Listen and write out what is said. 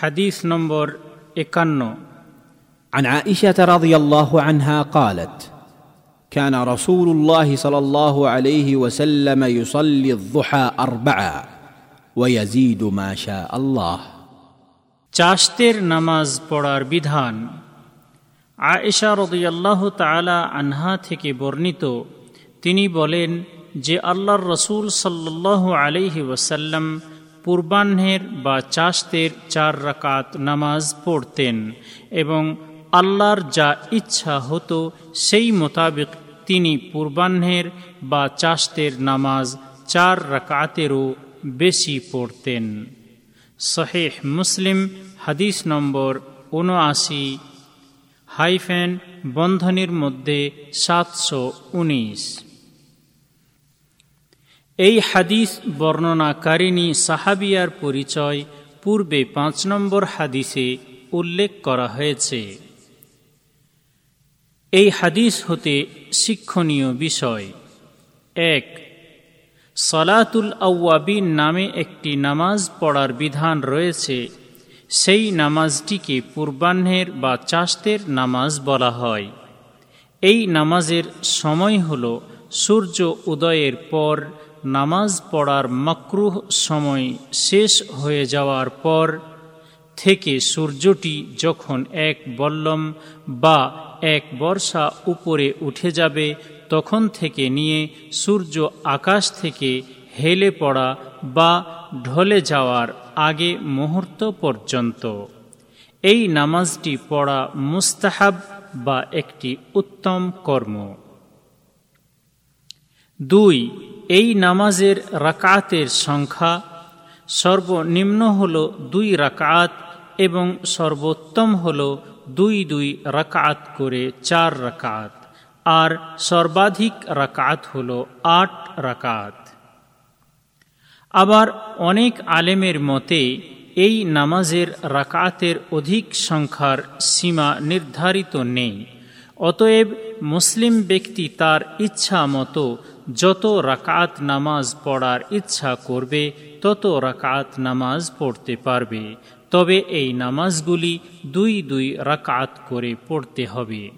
হাদিস নম্বর একান্ন عن عائشه رضي الله عنها قالت كان رسول الله صلى الله عليه وسلم يصلي الضحى اربعا ويزيد ما شاء الله চাষতের নামাজ পড়ার বিধান আয়েশা রদিয়াল্লাহ তালা আনহা থেকে বর্ণিত তিনি বলেন যে আল্লাহর রসুল সাল্লাহ আলহি ওসাল্লাম পূর্বাহ্নের বা চাষতের চার রাকাত নামাজ পড়তেন এবং আল্লাহর যা ইচ্ছা হতো সেই মোতাবেক তিনি পূর্বাহ্নের বা চাষতের নামাজ চার রাকাতেরও বেশি পড়তেন। শহেহ মুসলিম হাদিস নম্বর উনআশি হাইফেন বন্ধনীর মধ্যে সাতশো উনিশ। এই হাদিস বর্ণনাকারিণী সাহাবিয়ার পরিচয় পূর্বে পাঁচ নম্বর হাদিসে উল্লেখ করা হয়েছে। এই হাদিস হতে শিক্ষণীয় বিষয়। এক, সলাতুল আউয়াবিন নামে একটি নামাজ পড়ার বিধান রয়েছে। সেই নামাজটিকে পূর্বাহ্নের বা চাষতের নামাজ বলা হয়। এই নামাজের সময় হল সূর্য উদয়ের পর নামাজ পড়ার মক্রুহ সময় শেষ হয়ে যাওয়ার পর থেকে সূর্যটি যখন এক বল্লম বা এক বর্ষা উপরে উঠে যাবে, তখন থেকে নিয়ে সূর্য আকাশ থেকে হেলে পড়া বা ঢলে যাওয়ার আগে মুহূর্ত পর্যন্ত। এই নামাজটি পড়া মুস্তাহাব বা একটি উত্তম কর্ম। দুই, এই নামাজের রাকাতের সংখ্যা সর্বনিম্ন হল দুই রাকাত এবং সর্বোত্তম হল দুই দুই রাকাত করে চার রাকাত, আর সর্বাধিক রাকাত হল আট রাকাত। আবার অনেক আলেমের মতে, এই নামাজের রাকাতের অধিক সংখ্যার সীমা নির্ধারিত নেই, অতএব মুসলিম ব্যক্তি তার ইচ্ছা মতো যত রাকাত নামাজ পড়ার ইচ্ছা করবে, তত রাকাত নামাজ পড়তে পারবে। তবে এই নামাজগুলি দুই দুই রাকাত করে পড়তে হবে।